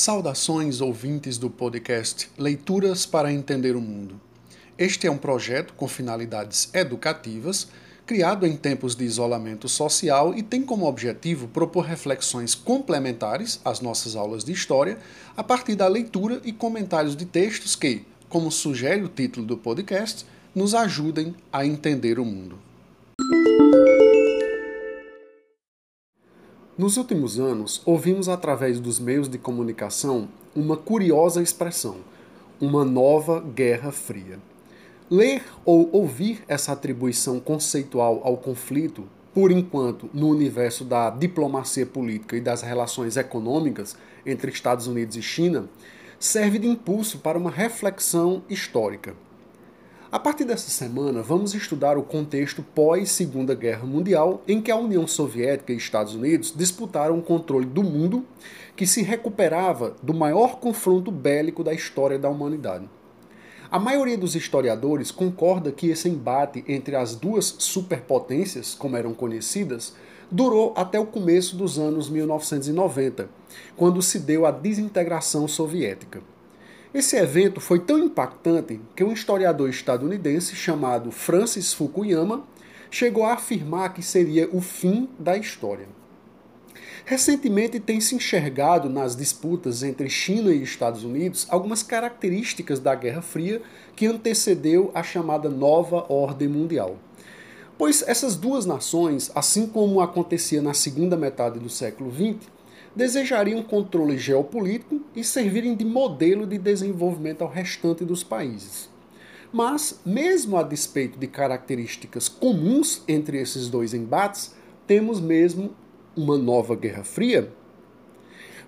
Saudações ouvintes do podcast Leituras para Entender o Mundo. Este é um projeto com finalidades educativas, criado em tempos de isolamento social e tem como objetivo propor reflexões complementares às nossas aulas de história a partir da leitura e comentários de textos que, como sugere o título do podcast, nos ajudem a entender o mundo. Nos últimos anos, ouvimos através dos meios de comunicação uma curiosa expressão: uma nova Guerra Fria. Ler ou ouvir essa atribuição conceitual ao conflito, por enquanto no universo da diplomacia política e das relações econômicas entre Estados Unidos e China, serve de impulso para uma reflexão histórica. A partir dessa semana, vamos estudar o contexto pós-Segunda Guerra Mundial, em que a União Soviética e Estados Unidos disputaram o controle do mundo, que se recuperava do maior confronto bélico da história da humanidade. A maioria dos historiadores concorda que esse embate entre as duas superpotências, como eram conhecidas, durou até o começo dos anos 1990, quando se deu a desintegração soviética. Esse evento foi tão impactante que um historiador estadunidense chamado Francis Fukuyama chegou a afirmar que seria o fim da história. Recentemente tem se enxergado nas disputas entre China e Estados Unidos algumas características da Guerra Fria que antecedeu a chamada Nova Ordem Mundial. Pois essas duas nações, assim como acontecia na segunda metade do século XX, desejariam controle geopolítico e servirem de modelo de desenvolvimento ao restante dos países. Mas, mesmo a despeito de características comuns entre esses dois embates, temos mesmo uma nova Guerra Fria?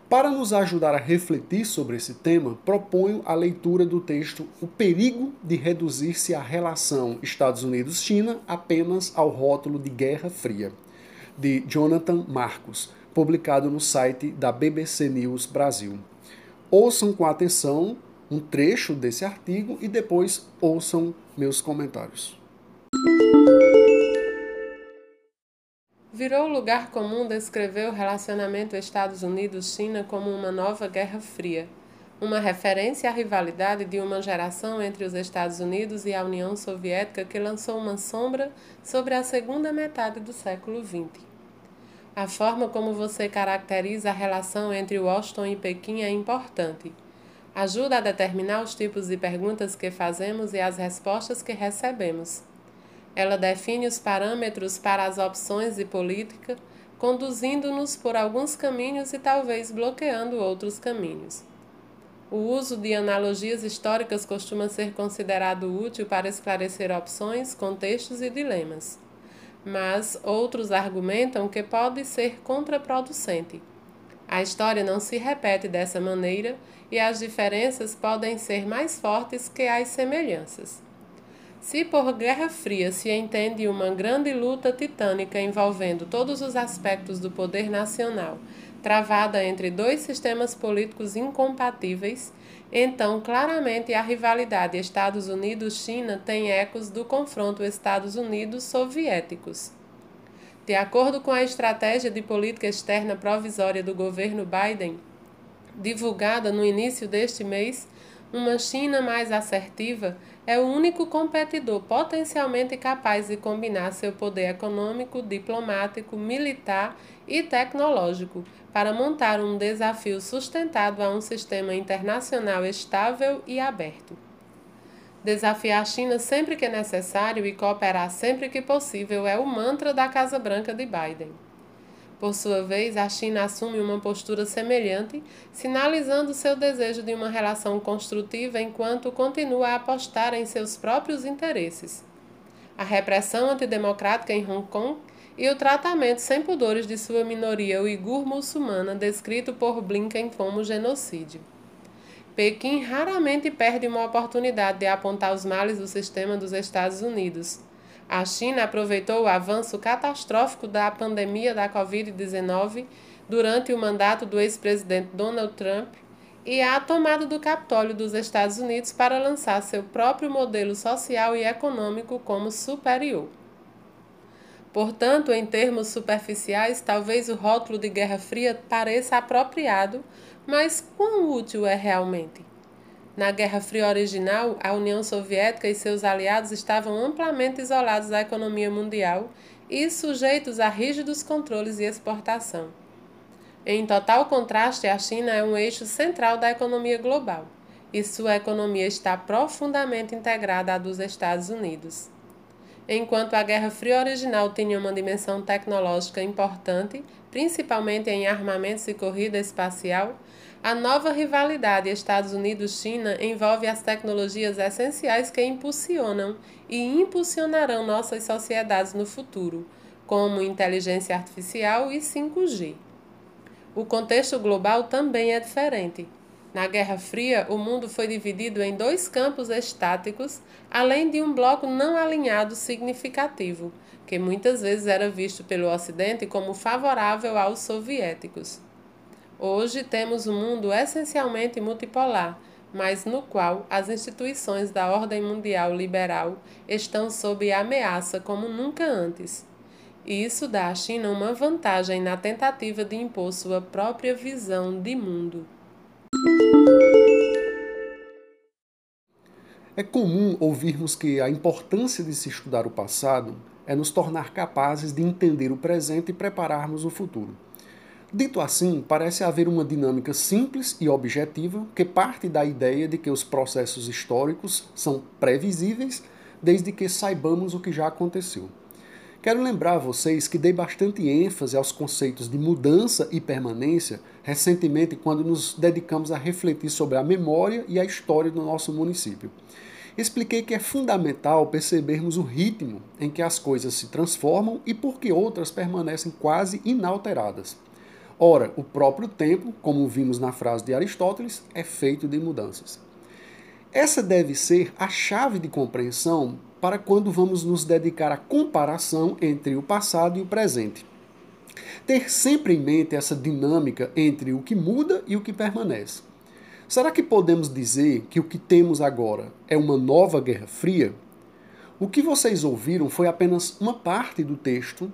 Para nos ajudar a refletir sobre esse tema, proponho a leitura do texto O Perigo de Reduzir-se a Relação Estados Unidos-China apenas ao rótulo de Guerra Fria, de Jonathan Marcos, publicado no site da BBC News Brasil. Ouçam com atenção um trecho desse artigo e depois ouçam meus comentários. Virou lugar comum descrever o relacionamento Estados Unidos-China como uma nova Guerra Fria, uma referência à rivalidade de uma geração entre os Estados Unidos e a União Soviética que lançou uma sombra sobre a segunda metade do século XX. A forma como você caracteriza a relação entre Washington e Pequim é importante. Ajuda a determinar os tipos de perguntas que fazemos e as respostas que recebemos. Ela define os parâmetros para as opções de política, conduzindo-nos por alguns caminhos e talvez bloqueando outros caminhos. O uso de analogias históricas costuma ser considerado útil para esclarecer opções, contextos e dilemas mas outros argumentam que pode ser contraproducente. A história não se repete dessa maneira e as diferenças podem ser mais fortes que as semelhanças. Se por Guerra Fria se entende uma grande luta titânica envolvendo todos os aspectos do poder nacional, travada entre dois sistemas políticos incompatíveis, então claramente a rivalidade Estados Unidos-China tem ecos do confronto Estados Unidos-soviéticos. De acordo com a estratégia de política externa provisória do governo Biden, divulgada no início deste mês, uma China mais assertiva é o único competidor potencialmente capaz de combinar seu poder econômico, diplomático, militar e tecnológico para montar um desafio sustentado a um sistema internacional estável e aberto. Desafiar a China sempre que necessário e cooperar sempre que possível é o mantra da Casa Branca de Biden. Por sua vez, a China assume uma postura semelhante, sinalizando seu desejo de uma relação construtiva enquanto continua a apostar em seus próprios interesses. A repressão antidemocrática em Hong Kong e o tratamento sem pudores de sua minoria uigur muçulmana, descrito por Blinken como genocídio. Pequim raramente perde uma oportunidade de apontar os males do sistema dos Estados Unidos a China aproveitou o avanço catastrófico da pandemia da Covid-19 durante o mandato do ex-presidente Donald Trump e a tomada do Capitólio dos Estados Unidos para lançar seu próprio modelo social e econômico como superior. Portanto, em termos superficiais, talvez o rótulo de Guerra Fria pareça apropriado, mas quão útil é realmente? Na Guerra Fria original, a União Soviética e seus aliados estavam amplamente isolados da economia mundial e sujeitos a rígidos controles de exportação. Em total contraste, a China é um eixo central da economia global e sua economia está profundamente integrada à dos Estados Unidos. Enquanto a Guerra Fria original tinha uma dimensão tecnológica importante, principalmente em armamentos e corrida espacial, a nova rivalidade Estados Unidos-China envolve as tecnologias essenciais que impulsionam e impulsionarão nossas sociedades no futuro, como inteligência artificial e 5G. O contexto global também é diferente. Na Guerra Fria, o mundo foi dividido em dois campos estáticos, além de um bloco não alinhado significativo, que muitas vezes era visto pelo Ocidente como favorável aos soviéticos. Hoje temos um mundo essencialmente multipolar, mas no qual as instituições da ordem mundial liberal estão sob ameaça como nunca antes. E isso dá à China uma vantagem na tentativa de impor sua própria visão de mundo. É comum ouvirmos que a importância de se estudar o passado é nos tornar capazes de entender o presente e prepararmos o futuro. Dito assim, parece haver uma dinâmica simples e objetiva que parte da ideia de que os processos históricos são previsíveis desde que saibamos o que já aconteceu. Quero lembrar a vocês que dei bastante ênfase aos conceitos de mudança e permanência recentemente quando nos dedicamos a refletir sobre a memória e a história do nosso município. Expliquei que é fundamental percebermos o ritmo em que as coisas se transformam e por que outras permanecem quase inalteradas. Ora, o próprio tempo, como vimos na frase de Aristóteles, é feito de mudanças. Essa deve ser a chave de compreensão para quando vamos nos dedicar à comparação entre o passado e o presente. Ter sempre em mente essa dinâmica entre o que muda e o que permanece. Será que podemos dizer que o que temos agora é uma nova Guerra Fria? O que vocês ouviram foi apenas uma parte do texto.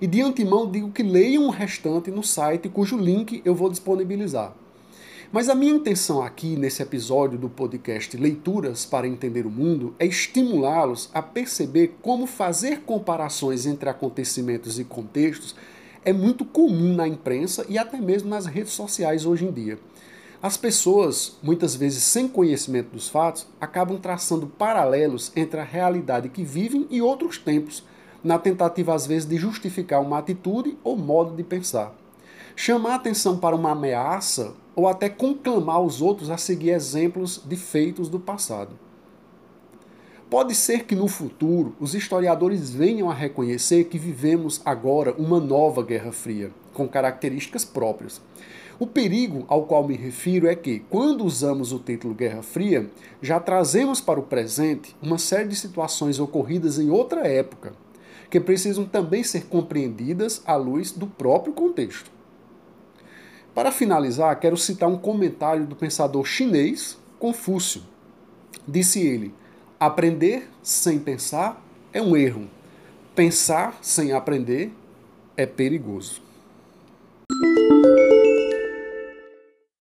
E de antemão digo que leiam o restante no site, cujo link eu vou disponibilizar. Mas a minha intenção aqui nesse episódio do podcast Leituras para Entender o Mundo é estimulá-los a perceber como fazer comparações entre acontecimentos e contextos é muito comum na imprensa e até mesmo nas redes sociais hoje em dia. As pessoas, muitas vezes sem conhecimento dos fatos, acabam traçando paralelos entre a realidade que vivem e outros tempos, na tentativa às vezes de justificar uma atitude ou modo de pensar. Chamar atenção para uma ameaça ou até conclamar os outros a seguir exemplos de feitos do passado. Pode ser que no futuro os historiadores venham a reconhecer que vivemos agora uma nova Guerra Fria, com características próprias. O perigo ao qual me refiro é que, quando usamos o título Guerra Fria, já trazemos para o presente uma série de situações ocorridas em outra época, que precisam também ser compreendidas à luz do próprio contexto. Para finalizar, quero citar um comentário do pensador chinês Confúcio. Disse ele: Aprender sem pensar é um erro. Pensar sem aprender é perigoso.